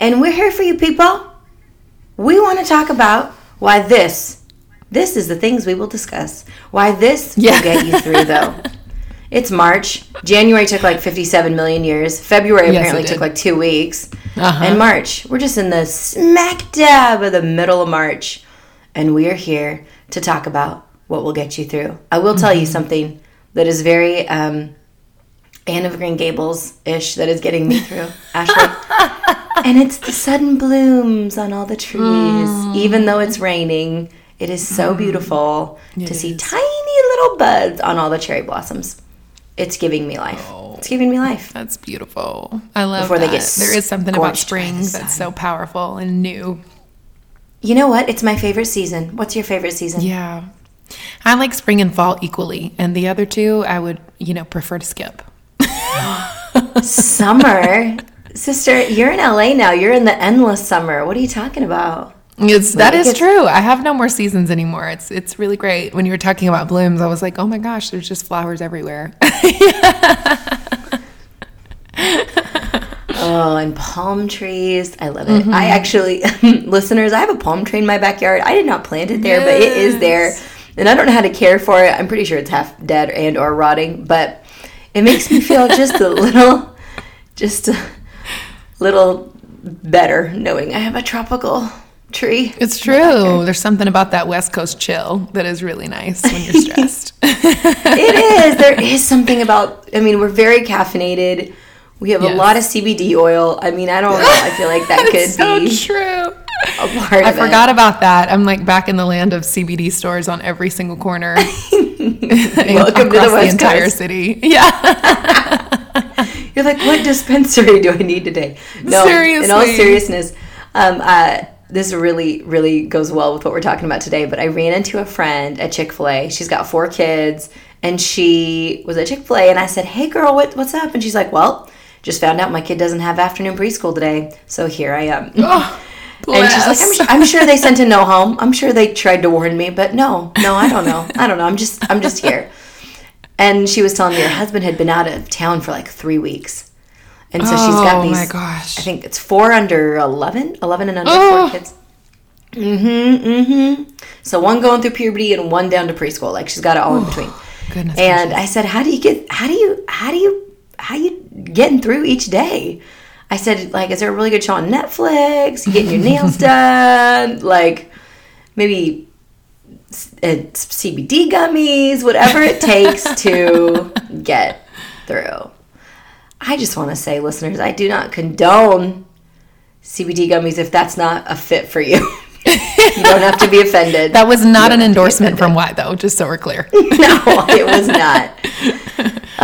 And we're here for you people. We want to talk about why this, this is the things we will discuss. Why this Yeah. will get you through though. It's March. January took like 57 million years. February apparently took like two weeks. Uh-huh. And March, we're just in the smack dab of the middle of March. And we are here to talk about what will get you through. I will tell you Mm-hmm. something that is very um, Anne of Green Gables ish that is getting me through, Ashley. And it's the sudden blooms on all the trees. Mm. Even though it's raining, it is so beautiful to see tiny little buds on all the cherry blossoms. It's giving me life. It's giving me life. That's beautiful. I love Before they get there is something about spring that's sun. so powerful and new. You know what? It's my favorite season. What's your favorite season? Yeah. I like spring and fall equally, and the other two I would, you know, prefer to skip. Summer. Sister, you're in LA now. You're in the endless summer. What are you talking about? It's that is true. I have no more seasons anymore. It's it's really great. When you were talking about blooms, I was like, oh my gosh, there's just flowers everywhere. Oh, and palm trees. I love it. I mm-hmm. actually, listeners, I have a palm tree in my backyard. I did not plant it there, but it is there. And I don't know how to care for it. I'm pretty sure it's half dead and or rotting, but it makes me feel just a little, just a little better knowing I have a tropical tree. It's true. There's something about that West Coast chill that is really nice when you're stressed. it is. There is something about. I mean, we're very caffeinated. We have a lot of CBD oil. I mean, I don't know. I feel like that could so be true. a part I forgot about that. I'm like back in the land of CBD stores on every single corner. Welcome to the West entire Coast. city. Yeah. You're like, what dispensary do I need today? No, in all seriousness, um, uh, this really, really goes well with what we're talking about today. But I ran into a friend at Chick Fil A. She's got four kids, and she was at Chick Fil A, and I said, "Hey, girl, what, what's up?" And she's like, "Well, just found out my kid doesn't have afternoon preschool today, so here I am." Oh, And she's like, I'm, I'm sure they sent a no home. I'm sure they tried to warn me, but no, no, I don't know. I don't know. I'm just, I'm just here. And she was telling me her husband had been out of town for like three weeks. And so she's got Oh, these, my gosh. I think it's four under 11, 11 and under Oh. four kids. Mm-hmm, mm-hmm. So one going through puberty and one down to preschool. Like she's got it all in between. Goodness And I said, how do you get, how do you, how do you, how you getting through each day? I said, like, is there a really good show on Netflix? You getting your nails done? Like, maybe Uh, CBD gummies, whatever it takes to get through. I just want to say, listeners, I do not condone CBD gummies if that's not a fit for you. you don't have to be offended. That was not an don't have to be endorsement from Why though, just so we're clear. no, it was not. You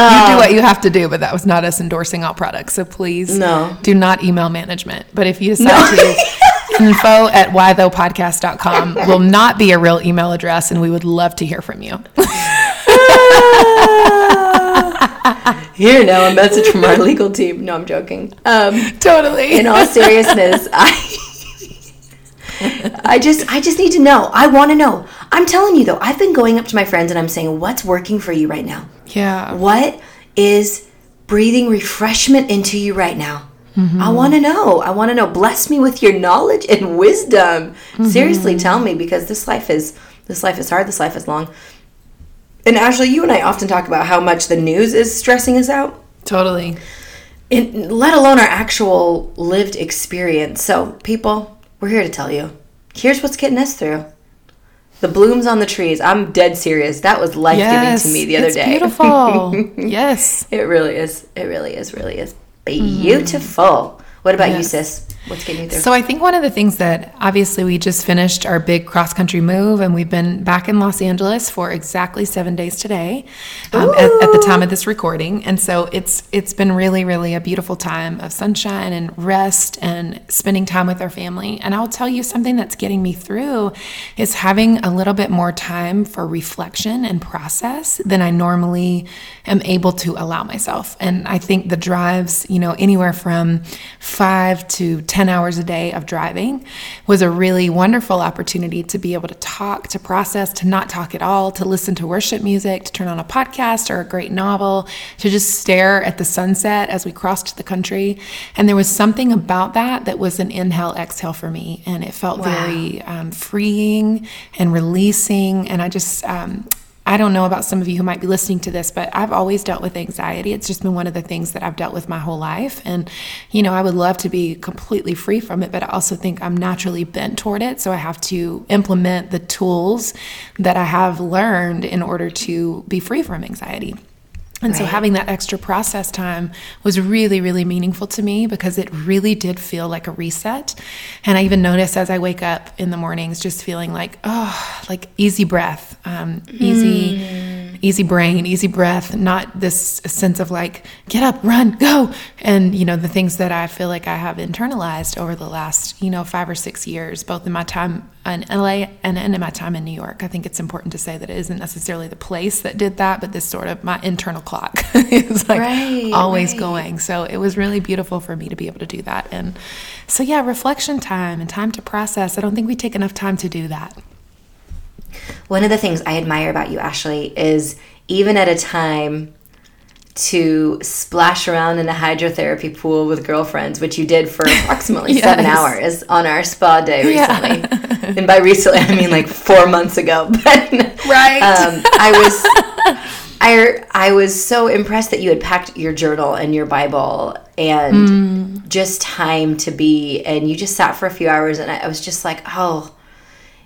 do um, what you have to do, but that was not us endorsing all products. So please No. do not email management. But if you decide to, info at whythoughpodcast.com will not be a real email address, and we would love to hear from you. Here now, a message from our legal team. No, I'm joking. Um, totally. in all seriousness, I, I just, I just need to know. I want to know. I'm telling you though, I've been going up to my friends and I'm saying, "What's working for you right now? yeah. What is breathing refreshment into you right now?" I mm-hmm. want to know. I want to know. Bless me with your knowledge and wisdom. Mm-hmm. Seriously, tell me because this life is this life is hard. This life is long. And Ashley, you and I often talk about how much the news is stressing us out Totally. in, let alone our actual lived experience. So, people, we're here to tell you. Here's what's getting us through. The blooms on the trees. I'm dead serious. That was life giving Yes. to me the other it's day. Beautiful. yes. it really is. It really is. Really is beautiful. What about you, sis? What's getting you? So I think one of the things that obviously we just finished our big cross country move, and we've been back in Los Angeles for exactly seven days today, um, at, at the time of this recording. And so it's it's been really really a beautiful time of sunshine and rest and spending time with our family. And I'll tell you something that's getting me through is having a little bit more time for reflection and process than I normally am able to allow myself. And I think the drives, you know, anywhere from five to 10 hours a day of driving was a really wonderful opportunity to be able to talk, to process, to not talk at all, to listen to worship music, to turn on a podcast or a great novel, to just stare at the sunset as we crossed the country. And there was something about that that was an inhale, exhale for me. And it felt Wow. very um, freeing and releasing. And I just, um, I don't know about some of you who might be listening to this, but I've always dealt with anxiety. It's just been one of the things that I've dealt with my whole life. And, you know, I would love to be completely free from it, but I also think I'm naturally bent toward it. So I have to implement the tools that I have learned in order to be free from anxiety. And so having that extra process time was really, really meaningful to me because it really did feel like a reset. And I even notice as I wake up in the mornings, just feeling like, oh, like easy breath, um, easy, easy brain, easy breath, not this sense of like, get up, run, go. And, you know, the things that I feel like I have internalized over the last, you know, five or six years, both in my time in LA and, in my time in New York. I think it's important to say that it isn't necessarily the place that did that, but this sort of my internal clock is like Right, always right. going. So it was really beautiful for me to be able to do that. And so, yeah, reflection time and time to process. I don't think we take enough time to do that. One of the things I admire about you, Ashley, is even at a time to splash around in a hydrotherapy pool with girlfriends, which you did for approximately seven hours on our spa day Yeah. recently. and by recently, I mean like four months ago. But Right. um, I was, I I was so impressed that you had packed your journal and your Bible and Mm. just time to be, and you just sat for a few hours, and I, I was just like, oh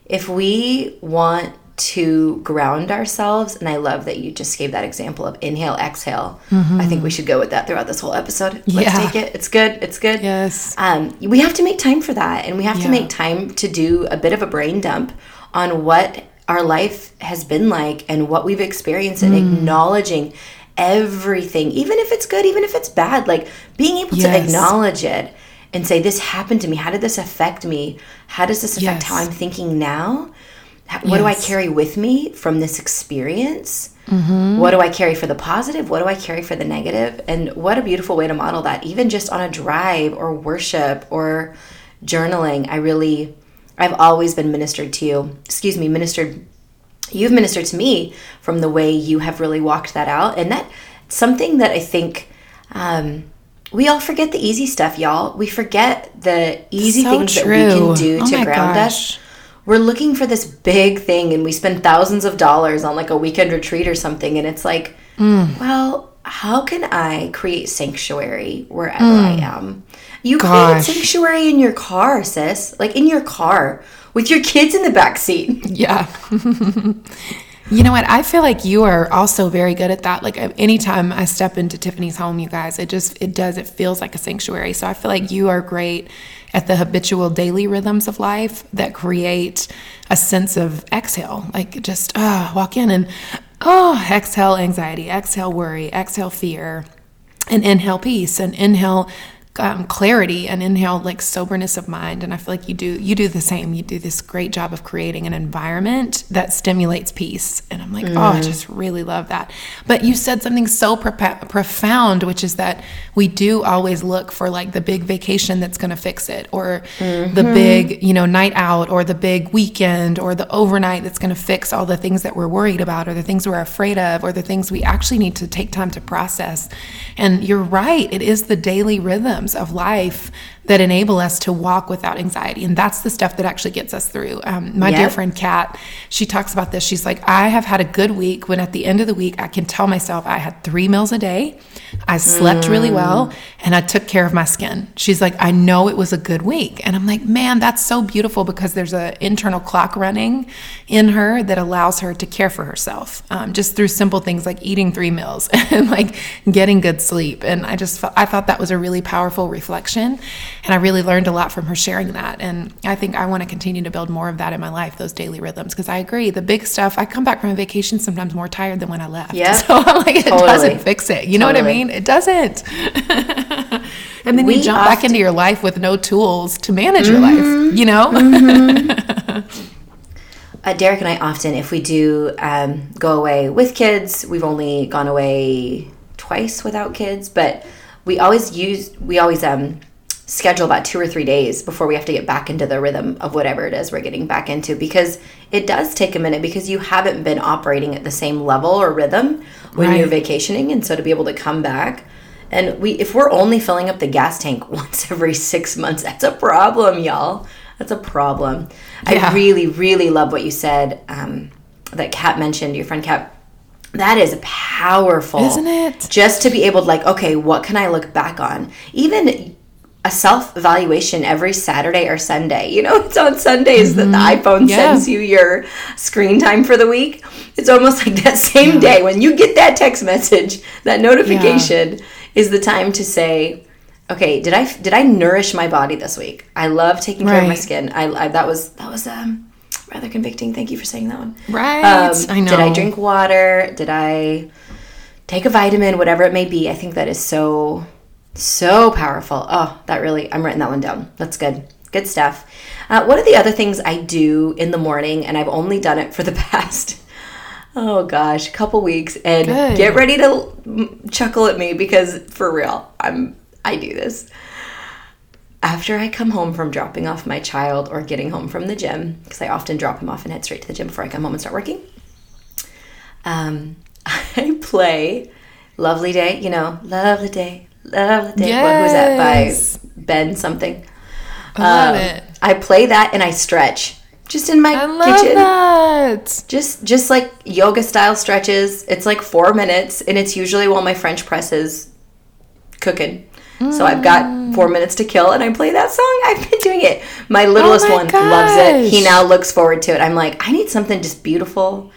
if we want to ground ourselves, and I love that you just gave that example of inhale, exhale. I think we should go with that throughout this whole episode. Let's Mm-hmm. Yeah. take it. It's good. It's good. Yes. Um, we have to make time for that, and we have to make time to do a bit of a brain dump on what our life has been like and what we've experienced, and Mm. acknowledging everything, even if it's good, even if it's bad. Like being able to acknowledge it and say, "This happened to me. How did this affect me? How does this affect Yes. how I'm thinking now? How- What do I carry with me from this experience?" Mm-hmm. What do I carry for the positive? What do I carry for the negative? And what a beautiful way to model that, even just on a drive or worship or journaling. I really, I've always been ministered to you. Excuse me, ministered. You've ministered to me from the way you have really walked that out. And that something that I think um, we all forget the easy stuff, y'all. We forget the easy So things that we can do Oh to ground gosh. us we're looking for this big thing and we spend thousands of dollars on like a weekend retreat or something and it's like Mm. well how can i create sanctuary wherever i am you create Mm. Gosh. sanctuary in your car sis like in your car with your kids in the back seat Yeah. you know what? I feel like you are also very good at that. Like anytime I step into Tiffany's home, you guys, it just it does it feels like a sanctuary. So I feel like you are great at the habitual daily rhythms of life that create a sense of exhale. Like just uh, walk in and oh, exhale anxiety, exhale worry, exhale fear, and inhale peace and inhale um, clarity and inhale like soberness of mind. And i feel like you do you do the same. You do this great job of creating an environment that stimulates peace. And i'm like oh i just really love that. But you said something so propa- profound which is that we do always look for like the big vacation that's going to fix it or the big you know night out or the big weekend or the overnight that's going to fix all the things that we're worried about or the things we're afraid of or the things we actually need to take time to process. And you're right. It is the daily of life that enable us to walk without anxiety and that's the stuff that actually gets us through um, my dear friend kat she talks about this she's like i have had a good week when at the end of the week i can tell myself i had three meals a day i slept really well and I took care of my skin. She's like, I know it was a good week. And I'm like, man, that's so beautiful because there's an internal clock running in her that allows her to care for herself um, just through simple things like eating three meals and like getting good sleep. And I just, I thought that was a really powerful reflection. And I really learned a lot from her sharing that. And I think I want to continue to build more of that in my life, those daily rhythms. Because I agree, the big stuff, I come back from a vacation sometimes more tired than when I left. Yeah. So I'm like, it Totally. doesn't fix it. You know what I mean? It doesn't. and then We you jump back into your life with no tools to manage your life, you know? Uh, Derek and I often, if we do um, go away with kids, we've only gone away twice without kids, but we always use, we always um, schedule about two or three days before we have to get back into the rhythm of whatever it is we're getting back into because it does take a minute because you haven't been operating at the same level or rhythm when you're vacationing. And so to be able to come back, and we, if we're only filling up the gas tank once every six months, that's a problem, y'all. That's a problem. Yeah. I really, really love what you said. Um, that Kat mentioned, your friend Kat. That is powerful, Isn't it? Just to be able to like, okay, what can I look back on? Even a self evaluation every Saturday or Sunday. You know, it's on Sundays that the iPhone Mm-hmm. Yeah. sends you your screen time for the week. It's almost like that same day when you get that text message, that notification is the time to say, okay, did I did I nourish my body this week? I love taking care of my skin. I, I that was that was um rather convicting. Thank you for saying that one. Right. Um, I know. Did I drink water? Did I take a vitamin? Whatever it may be. I think that is so so powerful. Oh, that really. I'm writing that one down. That's good. Good stuff. Uh, one of the other things I do in the morning, and I've only done it for the past oh gosh, a couple weeks, and Good. get ready to chuckle at me because for real, I'm I do this. After I come home from dropping off my child or getting home from the gym, because I often drop him off and head straight to the gym before I come home and start working, um, I play Lovely Day, you know, Lovely Day, Lovely Day. What, who's that by Ben something? I love Um, it. I play that and I stretch just in my I love kitchen. that. just just like yoga style stretches. It's like four minutes and it's usually while my french press is cooking. So i've got four minutes to kill and i play that song. I've been doing it. My littlest Oh my one loves it. He now looks forward to it. I'm like i need something just beautiful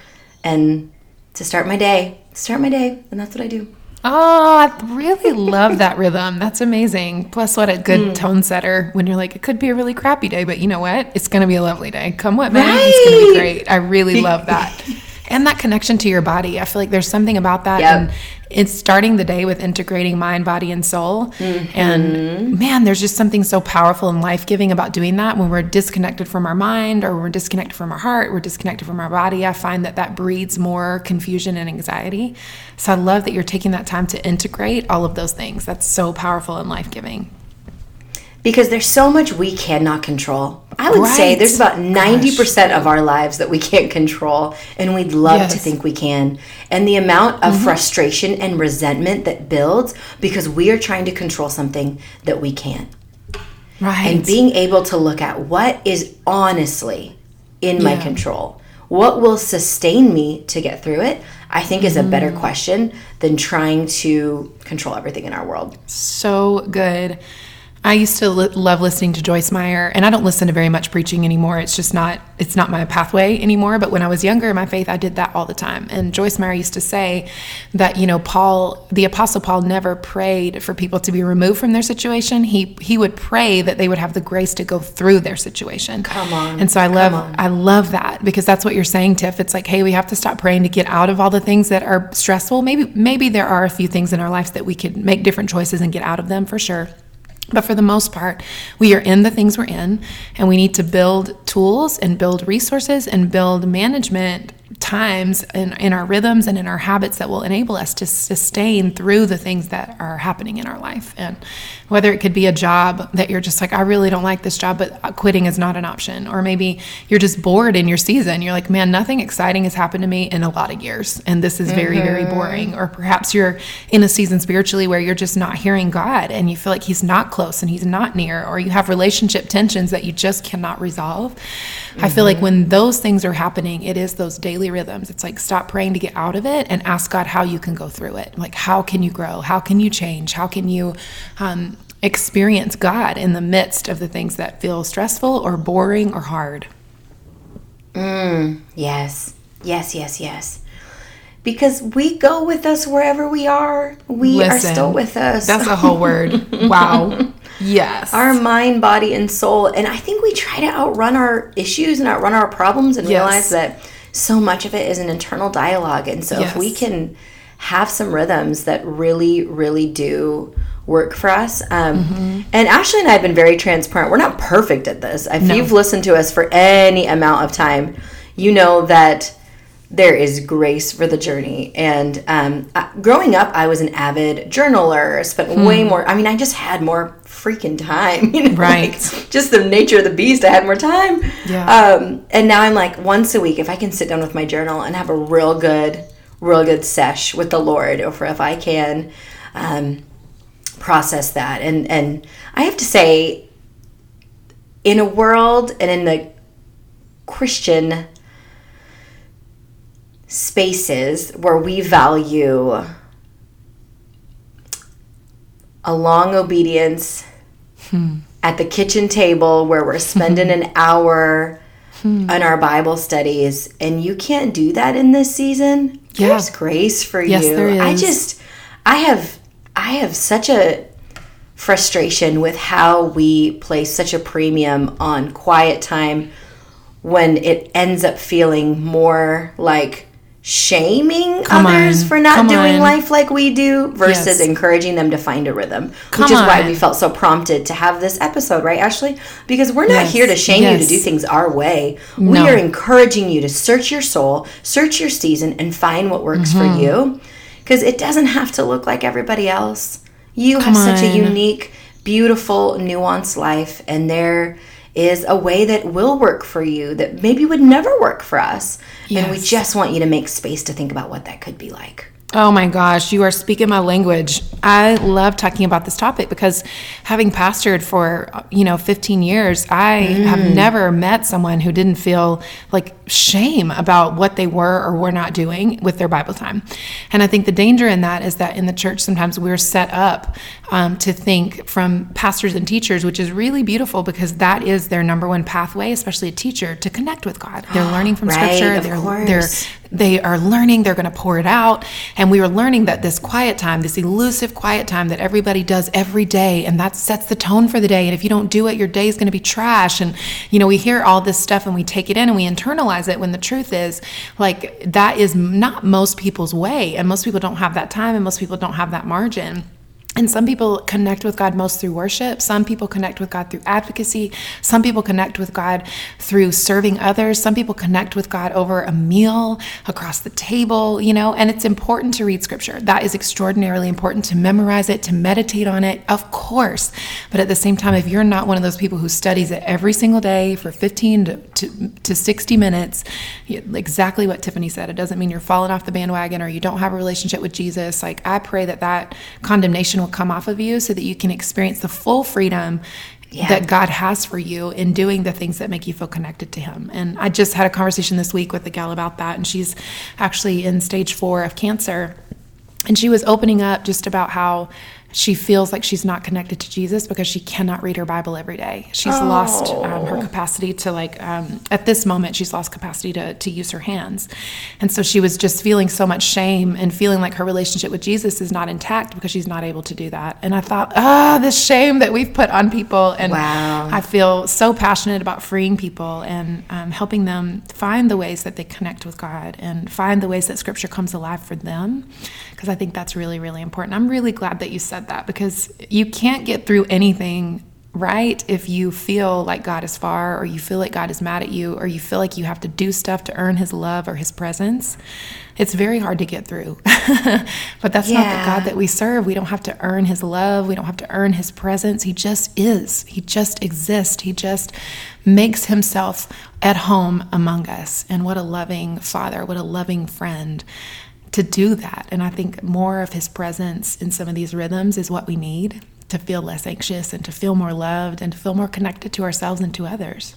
and to start my day. Start my day and that's what i do Oh, I really love that rhythm. That's amazing. Plus, what a good Hmm. tone setter when you're like, it could be a really crappy day, but you know what? It's going to be a lovely day. Come what may, it's going to be great. I really love that. and that connection to your body. I feel like there's something about that. Yep. And it's starting the day with integrating mind, body, and soul. Mm-hmm. And man, there's just something so powerful and life giving about doing that when we're disconnected from our mind or we're disconnected from our heart, we're disconnected from our body. I find that that breeds more confusion and anxiety. So I love that you're taking that time to integrate all of those things. That's so powerful and life giving. because there's so much we cannot control. I would say there's about 90% of our lives that we can't control, and we'd love to Yes. Mm-hmm. think we can. And the amount of frustration and resentment that builds because we are trying to control something that we can't. Right. And being able to look at what is honestly in my control, what will sustain me to get through it, I think is a Mm-hmm. better question than trying to control everything in our world. So good. I used to li- love listening to Joyce Meyer, and I don't listen to very much preaching anymore. It's just not it's not my pathway anymore. But when I was younger in my faith, I did that all the time. And Joyce Meyer used to say that you know Paul, the Apostle Paul, never prayed for people to be removed from their situation. He he would pray that they would have the grace to go through their situation. Come on, And so I love I love that because that's what you're saying, Tiff. It's like, hey, we have to stop praying to get out of all the things that are stressful. Maybe maybe there are a few things in our lives that we could make different choices and get out of them for sure. But for the most part, we are in the things we're in, and we need to build tools and build resources and build management times in, in our rhythms and in our habits that will enable us to sustain through the things that are happening in our life. And whether it could be a job that you're just like, I really don't like this job, but quitting is not an option. Or maybe you're just bored in your season. You're like, man, nothing exciting has happened to me in a lot of years. And this is very, mm-hmm. very boring. Or perhaps you're in a season spiritually where you're just not hearing God and you feel like He's not close and He's not near. Or you have relationship tensions that you just cannot resolve. Mm-hmm. I feel like when those things are happening, it is those daily rhythms. It's like stop praying to get out of it and ask God how you can go through it. Like, how can you grow? How can you change? How can you um, experience God in the midst of the things that feel stressful or boring or hard? Mm, yes, yes, yes, yes. Because we go with us wherever we are. We Listen, are still with us. That's a whole word. wow. Yes. Our mind, body, and soul. And I think we try to outrun our issues and outrun our problems and yes. realize that so much of it is an internal dialogue. And so yes. if we can have some rhythms that really, really do work for us. Um, mm-hmm. And Ashley and I have been very transparent. We're not perfect at this. If no. you've listened to us for any amount of time, you know that there is grace for the journey. And um, growing up, I was an avid journaler, spent hmm. way more. I mean, I just had more freaking time. You know? Right. Like, just the nature of the beast, I had more time. Yeah. Um, and now I'm like, once a week, if I can sit down with my journal and have a real good real good sesh with the Lord, or if I can um, process that. And and I have to say, in a world and in the Christian spaces where we value a long obedience hmm. at the kitchen table where we're spending an hour hmm. on our Bible studies, and you can't do that in this season. Yeah. There's grace for yes, you. There is. I just, I have, I have such a frustration with how we place such a premium on quiet time when it ends up feeling more like shaming Come others on. for not Come doing on. life like we do versus yes. encouraging them to find a rhythm, Come which is on. why we felt so prompted to have this episode, right, Ashley? Because we're not yes. here to shame yes. you to do things our way. No. We are encouraging you to search your soul, search your season, and find what works mm-hmm. for you. Because it doesn't have to look like everybody else. You Come have such a unique, beautiful, nuanced life, and there is a way that will work for you that maybe would never work for us. Yes. And we just want you to make space to think about what that could be like. Oh my gosh, you are speaking my language. I love talking about this topic because having pastored for, you know, 15 years, I mm. have never met someone who didn't feel like shame about what they were or were not doing with their Bible time. And I think the danger in that is that in the church, sometimes we're set up um, to think from pastors and teachers, which is really beautiful because that is their number one pathway, especially a teacher, to connect with God. They're learning from right, scripture. They're, they're they are learning, they're going to pour it out. And we are learning that this quiet time, this elusive quiet time that everybody does every day, and that sets the tone for the day. And if you don't do it, your day is going to be trash. And, you know, we hear all this stuff and we take it in and we internalize it when the truth is, like, that is not most people's way. And most people don't have that time and most people don't have that margin. And some people connect with God most through worship. Some people connect with God through advocacy. Some people connect with God through serving others. Some people connect with God over a meal across the table, you know, and it's important to read scripture. That is extraordinarily important to memorize it, to meditate on it, of course. But at the same time, if you're not one of those people who studies it every single day for 15 to, to, to 60 minutes, exactly what Tiffany said, it doesn't mean you're falling off the bandwagon or you don't have a relationship with Jesus. Like, I pray that that condemnation will come off of you so that you can experience the full freedom yeah. that God has for you in doing the things that make you feel connected to Him. And I just had a conversation this week with a gal about that, and she's actually in stage four of cancer. And she was opening up just about how she feels like she's not connected to Jesus because she cannot read her Bible every day. She's oh. lost um, her capacity to like um, at this moment she's lost capacity to to use her hands, and so she was just feeling so much shame and feeling like her relationship with Jesus is not intact because she's not able to do that. And I thought, ah, oh, this shame that we've put on people, and wow. I feel so passionate about freeing people and um, helping them find the ways that they connect with God and find the ways that Scripture comes alive for them, because I think that's really really important. I'm really glad that you said said that because you can't get through anything right? If you feel like God is far, or you feel like God is mad at you, or you feel like you have to do stuff to earn his love or his presence, it's very hard to get through. but that's not the God that we serve. We don't have to earn his love, we don't have to earn his presence. He just is, he just exists, he just makes himself at home among us. And what a loving father, what a loving friend to do that. And I think more of his presence in some of these rhythms is what we need to feel less anxious and to feel more loved and to feel more connected to ourselves and to others.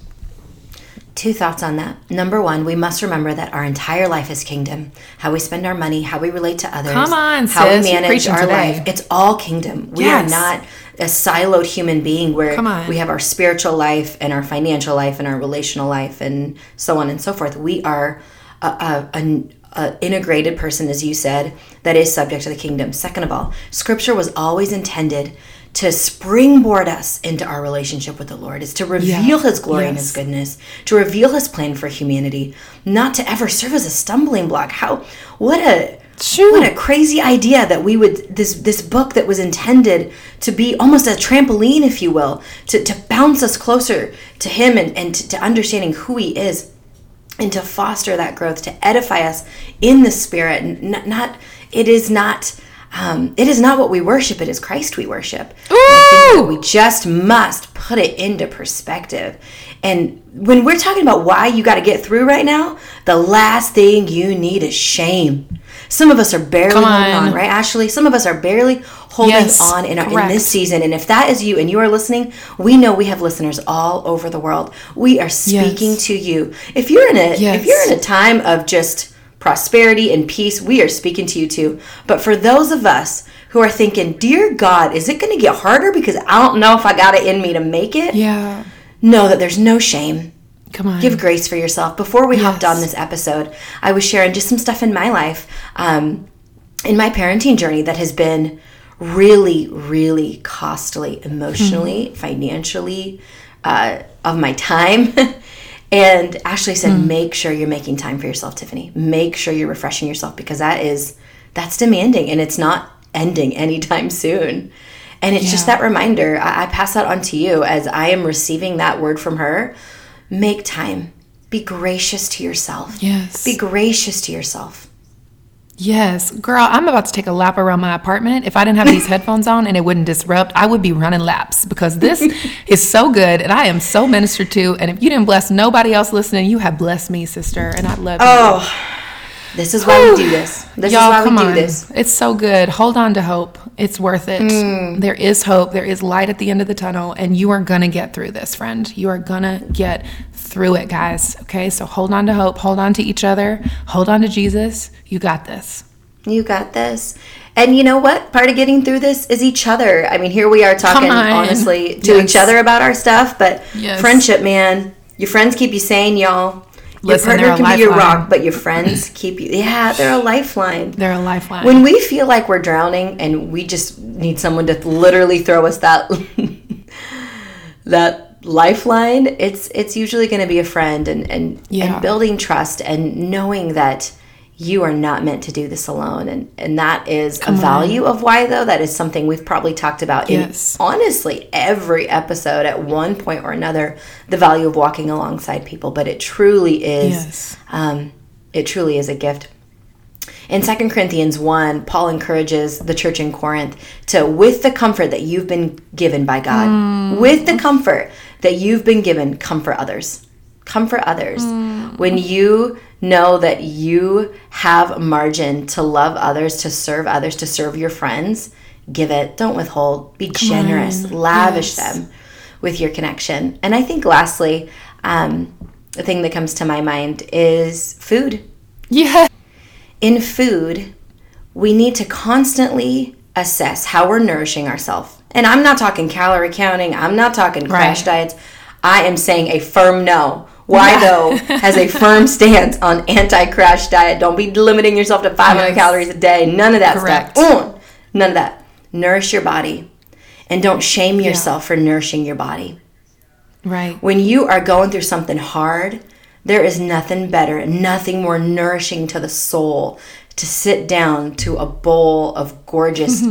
Two thoughts on that. Number one, we must remember that our entire life is kingdom. How we spend our money, how we relate to others, Come on, how sis, we manage our today. life. It's all kingdom. We Yes. are not a siloed human being where we have our spiritual life and our financial life and our relational life and so on and so forth. We are a, a, an integrated person, as you said, that is subject to the kingdom. Second of all, Scripture was always intended to springboard us into our relationship with the Lord. Is to reveal His glory and His goodness, to reveal His plan for humanity, not to ever serve as a stumbling block. How? What a Shoot. what a crazy idea that we would this this book that was intended to be almost a trampoline, if you will, to to bounce us closer to Him and and to, to understanding who He is and to foster that growth to edify us in the spirit N- n- not it is not um, it is not what we worship it is christ we worship. I think that we just must put it into perspective. And when we're talking about why you got to get through right now the last thing you need is shame some of us are barely Come holding on. on. right ashley? Some of us are barely holding Yes, on in, our, in this season and if that is you and you are listening we know we have listeners all over the world. We are speaking Yes. to you. If you're in a if you're in a time of just prosperity and peace we are speaking to you too. But for those of us who are thinking dear god is it going to get harder because i don't know if i got it in me to make it? Yeah. know that there's no shame Come on. give grace for yourself. Before we hopped Yes. on this episode, I was sharing just some stuff in my life, um, in my parenting journey that has been really, really costly emotionally, Mm-hmm. financially, uh, of my time. and Ashley said, Mm. make sure you're making time for yourself, Tiffany. Make sure you're refreshing yourself because that is, that's demanding and it's not ending anytime soon. And it's just that reminder. I, I pass that on to you as I am receiving that word from her. Make time. Be gracious to yourself. Yes. Be gracious to yourself. Yes, girl, I'm about to take a lap around my apartment. If I didn't have these headphones on and it wouldn't disrupt, I would be running laps because this is so good and I am so ministered to. And if you didn't bless nobody else listening, you have blessed me, sister, and I love you. Oh, this is why we do this. This Y'all, is why we come do on. this. It's so good. Hold on to hope. It's worth it. Mm. There is hope. There is light at the end of the tunnel, and you are going to get through this, friend. You are going to get through it, guys. Okay? So hold on to hope. Hold on to each other. Hold on to Jesus. You got this. You got this. And you know what? Part of getting through this is each other. I mean, here we are talking honestly to Yes. each other about our stuff, but Yes. friendship, man. Your friends keep you sane, y'all. Your Listen, they're partner can be your rock, but your friends keep you. Yeah, they're a lifeline. They're a lifeline. When we feel like we're drowning and we just need someone to literally throw us that that lifeline, it's it's usually going to be a friend and and, Yeah. and building trust and knowing that you are not meant to do this alone and and that is a value of why though that is something we've probably talked about Yes. in honestly every episode at one point or another the value of walking alongside people but it truly is Yes. um, it truly is a gift in 2 Corinthians 1, Paul encourages the church in Corinth to, with the comfort that you've been given by God, with the comfort that you've been given, comfort others. Comfort others. When you know that you have margin to love others, to serve others, to serve your friends, give it. Don't withhold. Be generous. on. Lavish Yes. them with your connection. And I think, lastly, um, the thing that comes to my mind is food yeah. in food, we need to constantly assess how we're nourishing ourselves. And I'm not talking calorie counting, I'm not talking crash Right. diets. I am saying a firm no. Why though has a firm stance on anti-crash diet. Don't be limiting yourself to 500 Yes. calories a day. None of that Correct. stuff. Mm, none of that. Nourish your body. And don't shame yourself for nourishing your body. Right. When you are going through something hard, there is nothing better, nothing more nourishing to the soul to sit down to a bowl of gorgeous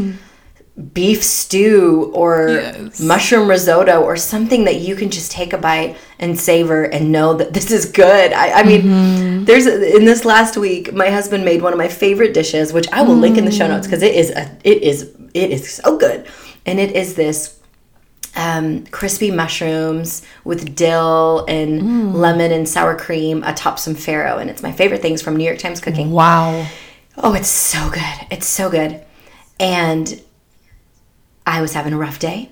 beef stew or Yes. mushroom risotto or something that you can just take a bite and savor and know that this is good. I, I mean, Mm-hmm. there's in this last week, my husband made one of my favorite dishes, which I will link in the show notes because it is a, it is it is so good, and it is this um, crispy mushrooms with dill and Mm. lemon and sour cream atop some farro, and it's my favorite things from New York Times Cooking. Wow. Oh, it's so good. It's so good. And I was having a rough day.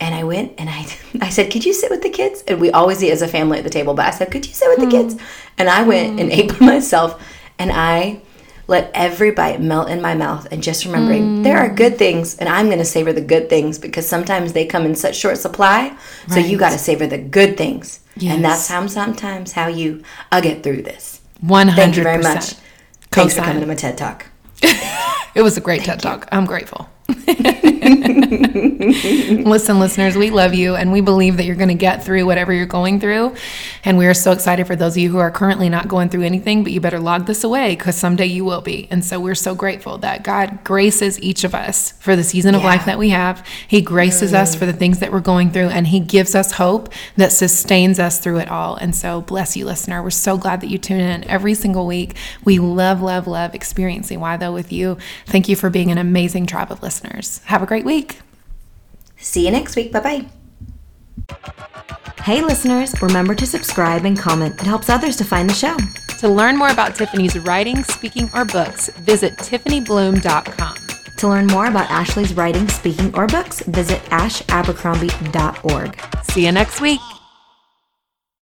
And I went and I I said, Could you sit with the kids? And we always eat as a family at the table, but I said, Could you sit with the hmm. kids? And I went and hmm. ate by myself and I let every bite melt in my mouth and just remembering there are good hmm. things and I'm gonna savor the good things because sometimes they come in such short supply. So you gotta savor the good things. And that's how sometimes how you I'll get through this. 100%. Thank you very much. Thanks for coming to my TED Talk. It was a great TED Talk. I'm grateful. Listen, listeners, we love you and we believe that you're going to get through whatever you're going through. And we are so excited for those of you who are currently not going through anything, but you better log this away because someday you will be. And so we're so grateful that God graces each of us for the season of Yeah. life that we have. He graces us for the things that we're going through and He gives us hope that sustains us through it all. And so, bless you, listener. We're so glad that you tune in every single week. We love, love, love experiencing Why Though with you. Thank you for being an amazing tribe of listeners. Have a great week. See you next week. Bye bye. Hey, listeners, remember to subscribe and comment. It helps others to find the show. To learn more about Tiffany's writing, speaking, or books, visit TiffanyBluhm.com. To learn more about Ashley's writing, speaking, or books, visit ashabercrombie.org. See you next week.